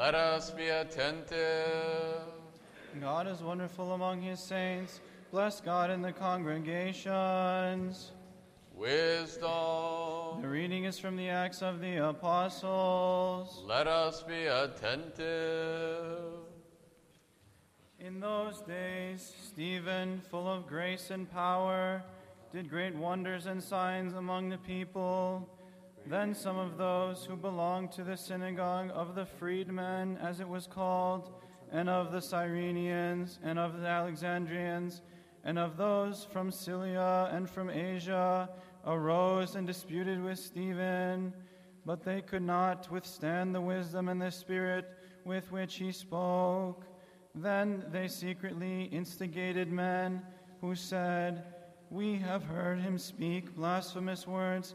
Let us be attentive. God is wonderful among his saints. Bless God in the congregations. Wisdom. The reading is from the Acts of the Apostles. Let us be attentive. In those days, Stephen, full of grace and power, did great wonders and signs among the people. Then some of those who belonged to the synagogue of the freedmen, as it was called, and of the Cyrenians, and of the Alexandrians, and of those from Cilicia and from Asia, arose and disputed with Stephen. But they could not withstand the wisdom and the spirit with which he spoke. Then they secretly instigated men who said, We have heard him speak blasphemous words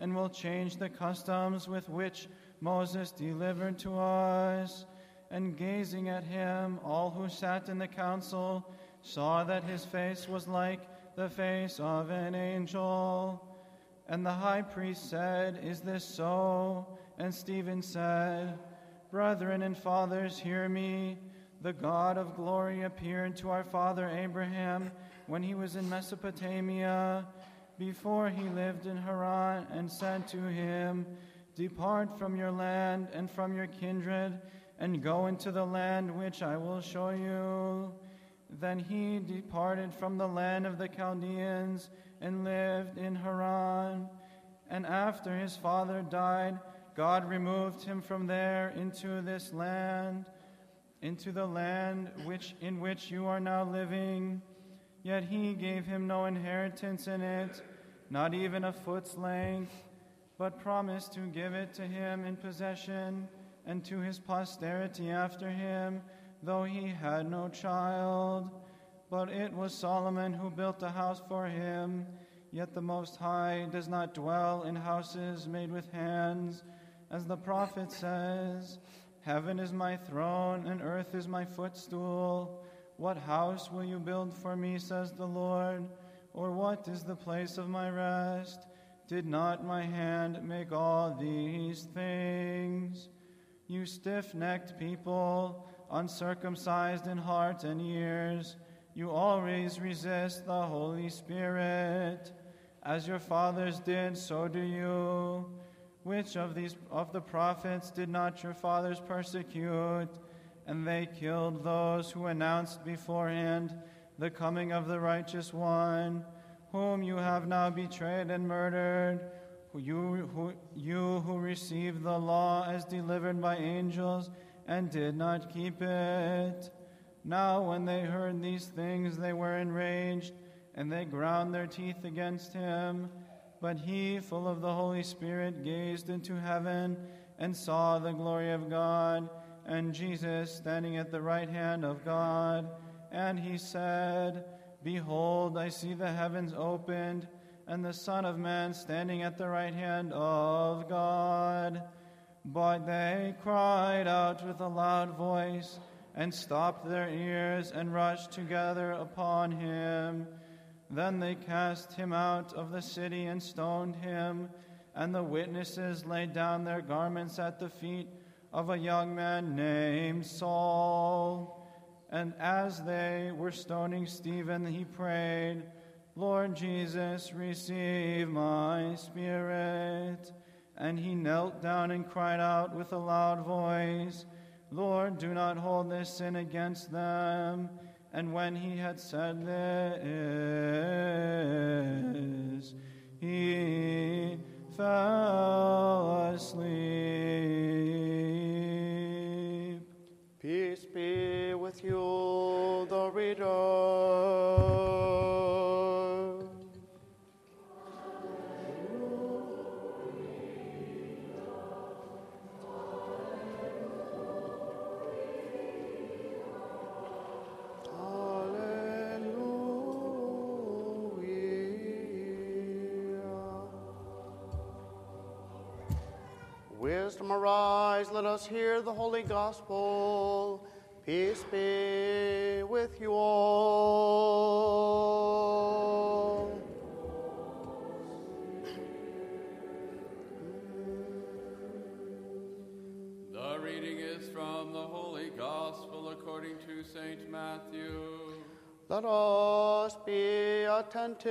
and will change the customs with which Moses delivered to us. And gazing at him, all who sat in the council saw that his face was like the face of an angel. And the high priest said, Is this so? And Stephen said, Brethren and fathers, hear me. The God of glory appeared to our father Abraham when he was in Mesopotamia, before he lived in Haran, and said to him, Depart from your land and from your kindred, and go into the land which I will show you. Then he departed from the land of the Chaldeans and lived in Haran. And after his father died, God removed him from there into this land into the land which, in which you are now living. Yet he gave him no inheritance in it, not even a foot's length, but promised to give it to him in possession and to his posterity after him, though he had no child. But it was Solomon who built a house for him. Yet the Most High does not dwell in houses made with hands, as the prophet says. Heaven is my throne, and earth is my footstool. What house will you build for me, says the Lord? Or what is the place of my rest? Did not my hand make all these things? You stiff necked people, uncircumcised in heart and ears, you always resist the Holy Spirit. As your fathers did, so do you. Which of these of the prophets did not your fathers persecute? And they killed those who announced beforehand the coming of the righteous one, whom you have now betrayed and murdered. You who, you who received the law as delivered by angels and did not keep it. Now, when they heard these things, they were enraged, and they ground their teeth against him. But he, full of the Holy Spirit, gazed into heaven and saw the glory of God, and Jesus standing at the right hand of God. And he said, Behold, I see the heavens opened, and the Son of Man standing at the right hand of God. But they cried out with a loud voice, and stopped their ears, and rushed together upon him. Then they cast him out of the city and stoned him, and the witnesses laid down their garments at the feet of a young man named Saul. And as they were stoning Stephen, he prayed, Lord Jesus, receive my spirit. And he knelt down and cried out with a loud voice, Lord, do not hold this sin against them. And when he had said this, he fell asleep. Matthew the reader. Wisdom arise, let us hear the holy gospel. Peace be with you all. The reading is from the Holy Gospel according to St. Matthew. Let us be attentive.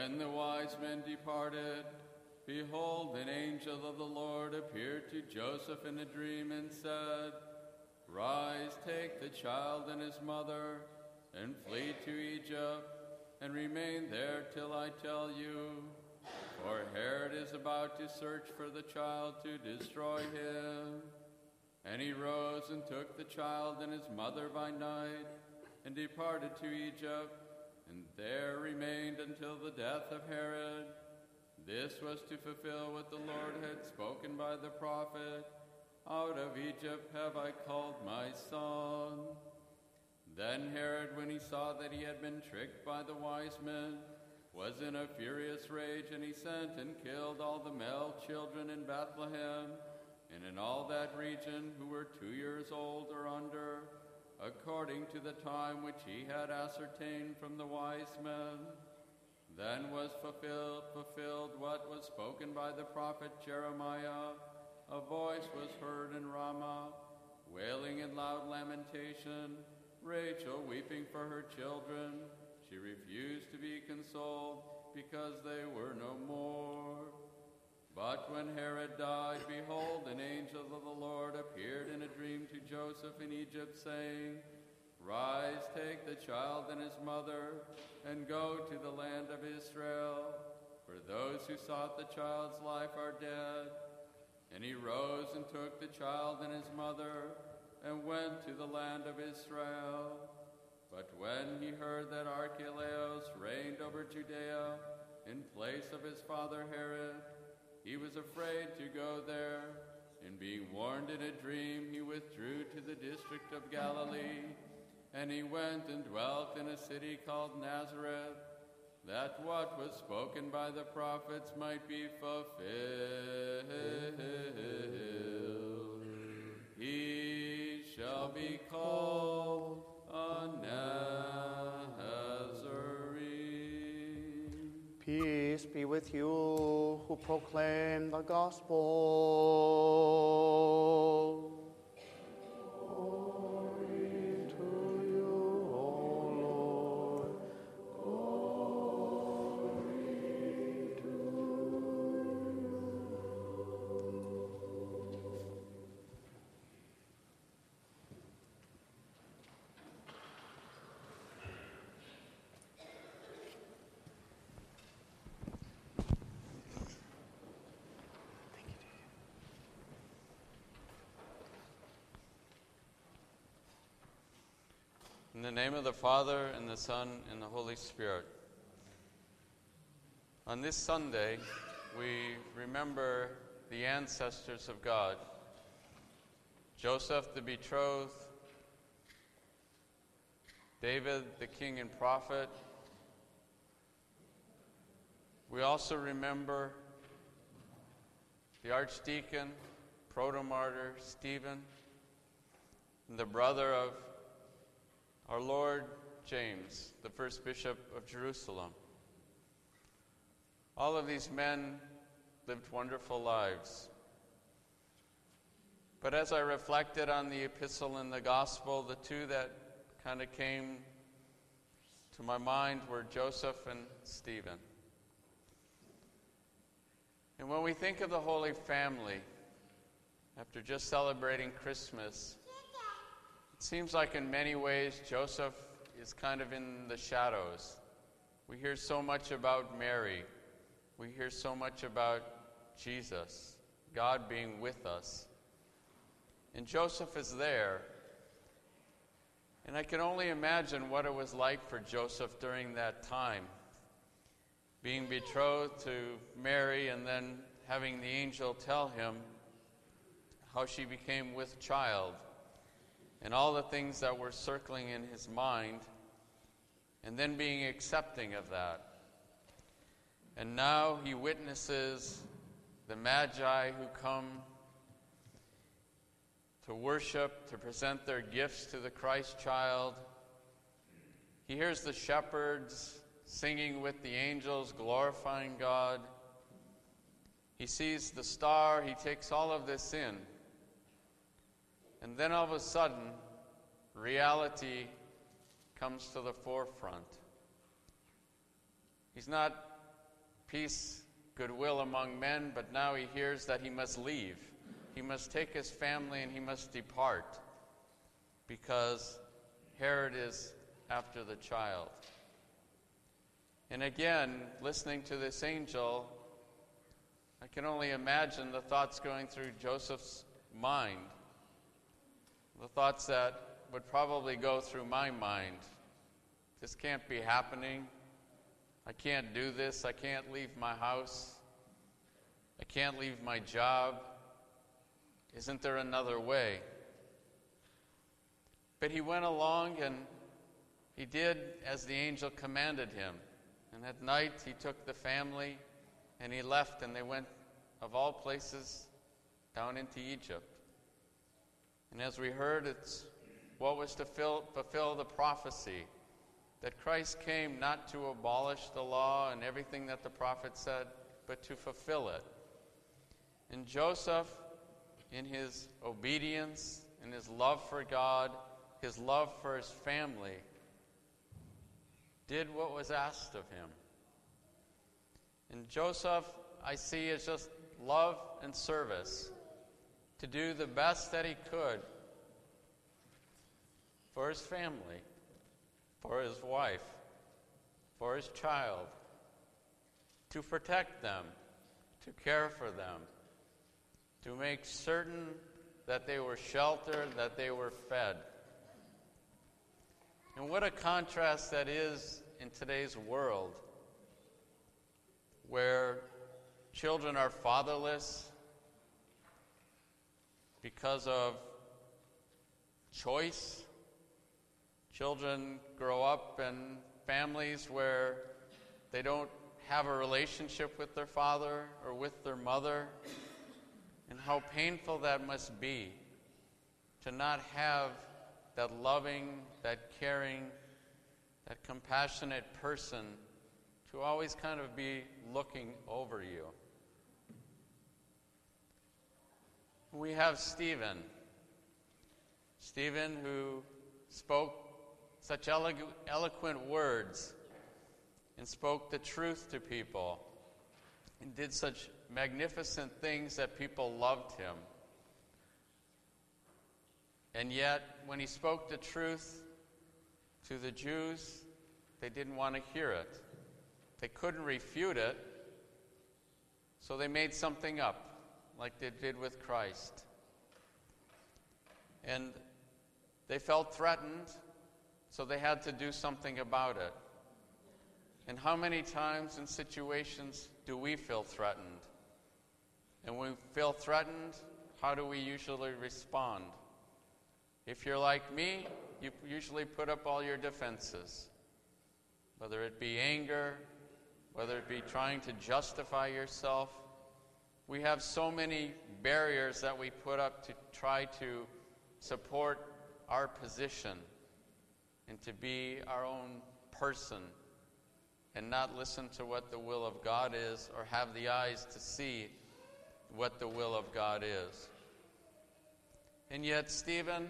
When the wise men departed, behold, an angel of the Lord appeared to Joseph in a dream and said, Rise, take the child and his mother, and flee to Egypt, and remain there till I tell you. For Herod is about to search for the child to destroy him. And he rose and took the child and his mother by night, and departed to Egypt, and there until the death of Herod. This was to fulfill what the Lord had spoken by the prophet Out of Egypt have I called my son. Then Herod, when he saw that he had been tricked by the wise men, was in a furious rage, and he sent and killed all the male children in Bethlehem and in all that region who were two years old or under, according to the time which he had ascertained from the wise men. Then was fulfilled, fulfilled what was spoken by the prophet Jeremiah. A voice was heard in Ramah, wailing in loud lamentation, Rachel weeping for her children. She refused to be consoled because they were no more. But when Herod died, behold, an angel of the Lord appeared in a dream to Joseph in Egypt, saying, Rise, take the child and his mother, and go to the land of Israel, for those who sought the child's life are dead. And he rose and took the child and his mother, and went to the land of Israel. But when he heard that Archelaus reigned over Judea in place of his father Herod, he was afraid to go there, and being warned in a dream, he withdrew to the district of Galilee. And he went and dwelt in a city called Nazareth, that what was spoken by the prophets might be fulfilled. He shall be called a Nazarene. Peace be with you who proclaim the gospel. In the name of the Father, and the Son, and the Holy Spirit. On this Sunday, we remember the ancestors of God Joseph the betrothed, David the king and prophet. We also remember the archdeacon, protomartyr Stephen, and the brother of our Lord James, the first bishop of Jerusalem. All of these men lived wonderful lives. But as I reflected on the epistle and the gospel, the two that kind of came to my mind were Joseph and Stephen. And when we think of the Holy Family, after just celebrating Christmas, seems like in many ways Joseph is kind of in the shadows. We hear so much about Mary. We hear so much about Jesus, God being with us. And Joseph is there. And I can only imagine what it was like for Joseph during that time. Being betrothed to Mary and then having the angel tell him how she became with child and all the things that were circling in his mind, and then being accepting of that. And now he witnesses the Magi who come to worship, to present their gifts to the Christ child. He hears the shepherds singing with the angels, glorifying God. He sees the star, he takes all of this in. And then all of a sudden, reality comes to the forefront. He's not peace, goodwill among men, but now he hears that he must leave. He must take his family and he must depart because Herod is after the child. And again, listening to this angel, I can only imagine the thoughts going through Joseph's mind the thoughts that would probably go through my mind. This can't be happening. I can't do this. I can't leave my house. I can't leave my job. Isn't there another way? But he went along and he did as the angel commanded him. And at night he took the family and he left, and they went, of all places, down into Egypt. And as we heard, it's what was to fill, fulfill the prophecy that Christ came not to abolish the law and everything that the prophet said, but to fulfill it. And Joseph, in his obedience, in his love for God, his love for his family, did what was asked of him. And Joseph, I see, as just love and service to do the best that he could for his family, for his wife, for his child, to protect them, to care for them, to make certain that they were sheltered, that they were fed. And what a contrast that is in today's world where children are fatherless because of choice. Children grow up in families where they don't have a relationship with their father or with their mother, and how painful that must be to not have that loving, that caring, that compassionate person to always kind of be looking over you. We have Stephen. Stephen, who spoke such elo- eloquent words and spoke the truth to people and did such magnificent things that people loved him. And yet, when he spoke the truth to the Jews, they didn't want to hear it. They couldn't refute it, so they made something up like they did with Christ. And they felt threatened, so they had to do something about it. And how many times in situations do we feel threatened? And when we feel threatened, how do we usually respond? If you're like me, you usually put up all your defenses, whether it be anger, whether it be trying to justify yourself, we have so many barriers that we put up to try to support our position and to be our own person and not listen to what the will of God is or have the eyes to see what the will of God is. And yet, Stephen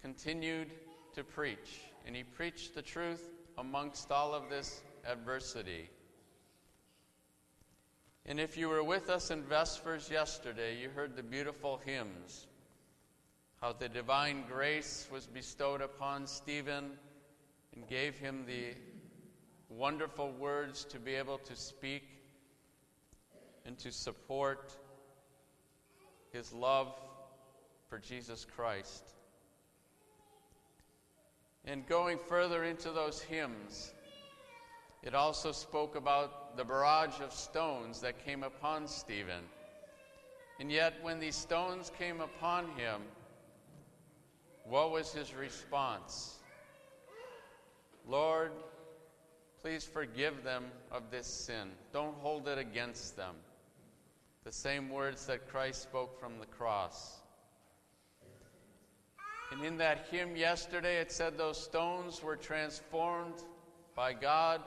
continued to preach, and he preached the truth amongst all of this adversity. And if you were with us in Vespers yesterday, you heard the beautiful hymns. How the divine grace was bestowed upon Stephen and gave him the wonderful words to be able to speak and to support his love for Jesus Christ. And going further into those hymns, It also spoke about the barrage of stones that came upon Stephen. And yet, when these stones came upon him, what was his response? Lord, please forgive them of this sin. Don't hold it against them. The same words that Christ spoke from the cross. And in that hymn yesterday, it said those stones were transformed by God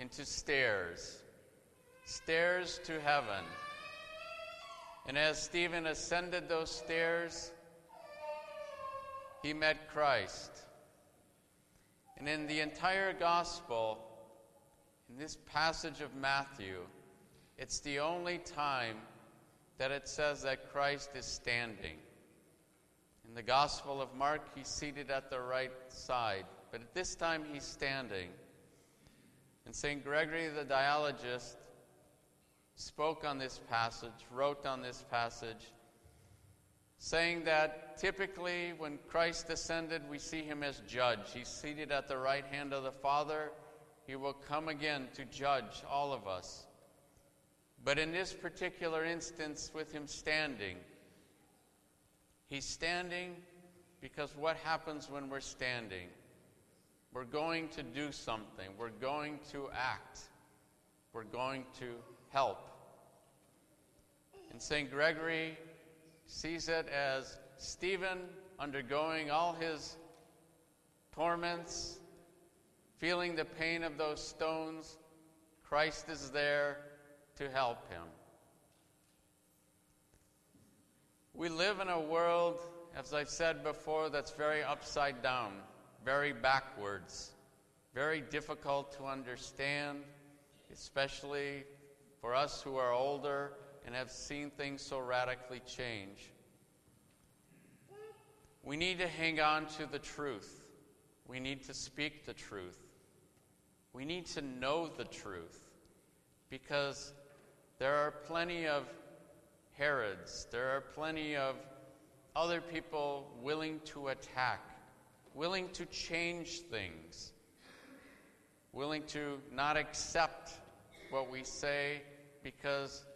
into stairs, stairs to heaven. And as Stephen ascended those stairs, he met Christ. And in the entire gospel, in this passage of Matthew, it's the only time that it says that Christ is standing. In the Gospel of Mark, he's seated at the right side, but at this time he's standing. And St. Gregory the Dialogist spoke on this passage, wrote on this passage, saying that typically when Christ ascended, we see him as judge. He's seated at the right hand of the Father. He will come again to judge all of us. But in this particular instance, with him standing, he's standing because what happens when we're standing? We're going to do something, we're going to act, we're going to help. And St. Gregory sees it as Stephen undergoing all his torments, feeling the pain of those stones. Christ is there to help him. We live in a world, as I've said before, that's very upside down, very backwards, very difficult to understand, especially for us who are older and have seen things so radically change. We need to hang on to the truth. We need to speak the truth. We need to know the truth because there are plenty of Herods, there are plenty of other people willing to attack, willing to change things, willing to not accept what we say because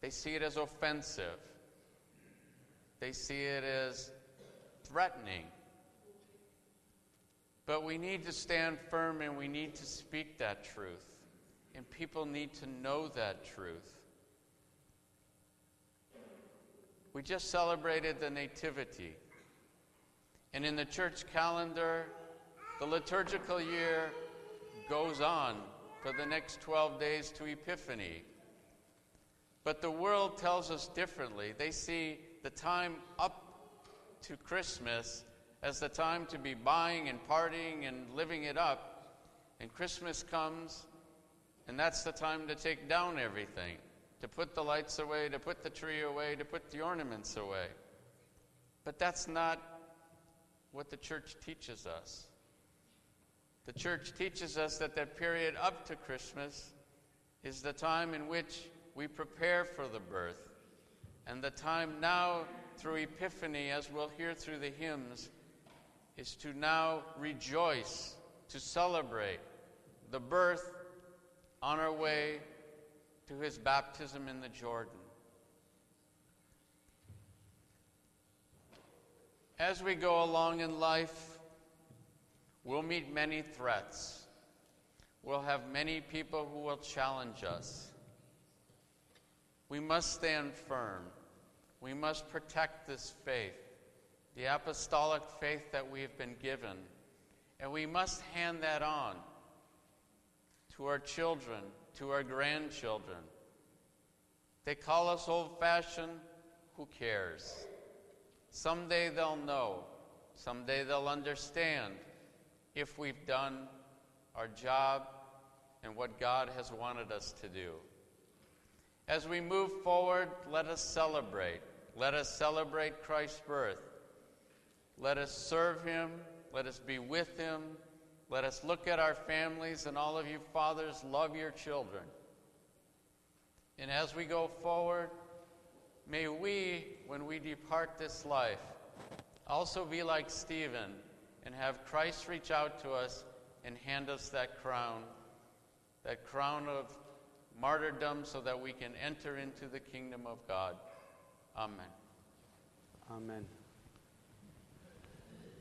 they see it as offensive. They see it as threatening. But we need to stand firm and we need to speak that truth. And people need to know that truth. We just celebrated the Nativity. And in the church calendar, the liturgical year goes on for the next 12 days to Epiphany. But the world tells us differently. They see the time up to Christmas as the time to be buying and partying and living it up. And Christmas comes, and that's the time to take down everything, to put the lights away, to put the tree away, to put the ornaments away. But that's not what the church teaches us. The church teaches us that that period up to Christmas is the time in which we prepare for the birth. And the time now, through Epiphany, as we'll hear through the hymns, is to now rejoice, to celebrate the birth on our way to his baptism in the Jordan. As we go along in life, we'll meet many threats. We'll have many people who will challenge us. We must stand firm. We must protect this faith, the apostolic faith that we have been given. And we must hand that on to our children, to our grandchildren. They call us old fashioned. Who cares? Someday they'll know. Someday they'll understand if we've done our job and what God has wanted us to do. As we move forward, let us celebrate. Let us celebrate Christ's birth. Let us serve him. Let us be with him. Let us look at our families, and all of you fathers, love your children. And as we go forward, may we, when we depart this life, also be like Stephen and have Christ reach out to us and hand us that crown that crown of martyrdom so that we can enter into the kingdom of God. Amen. Amen.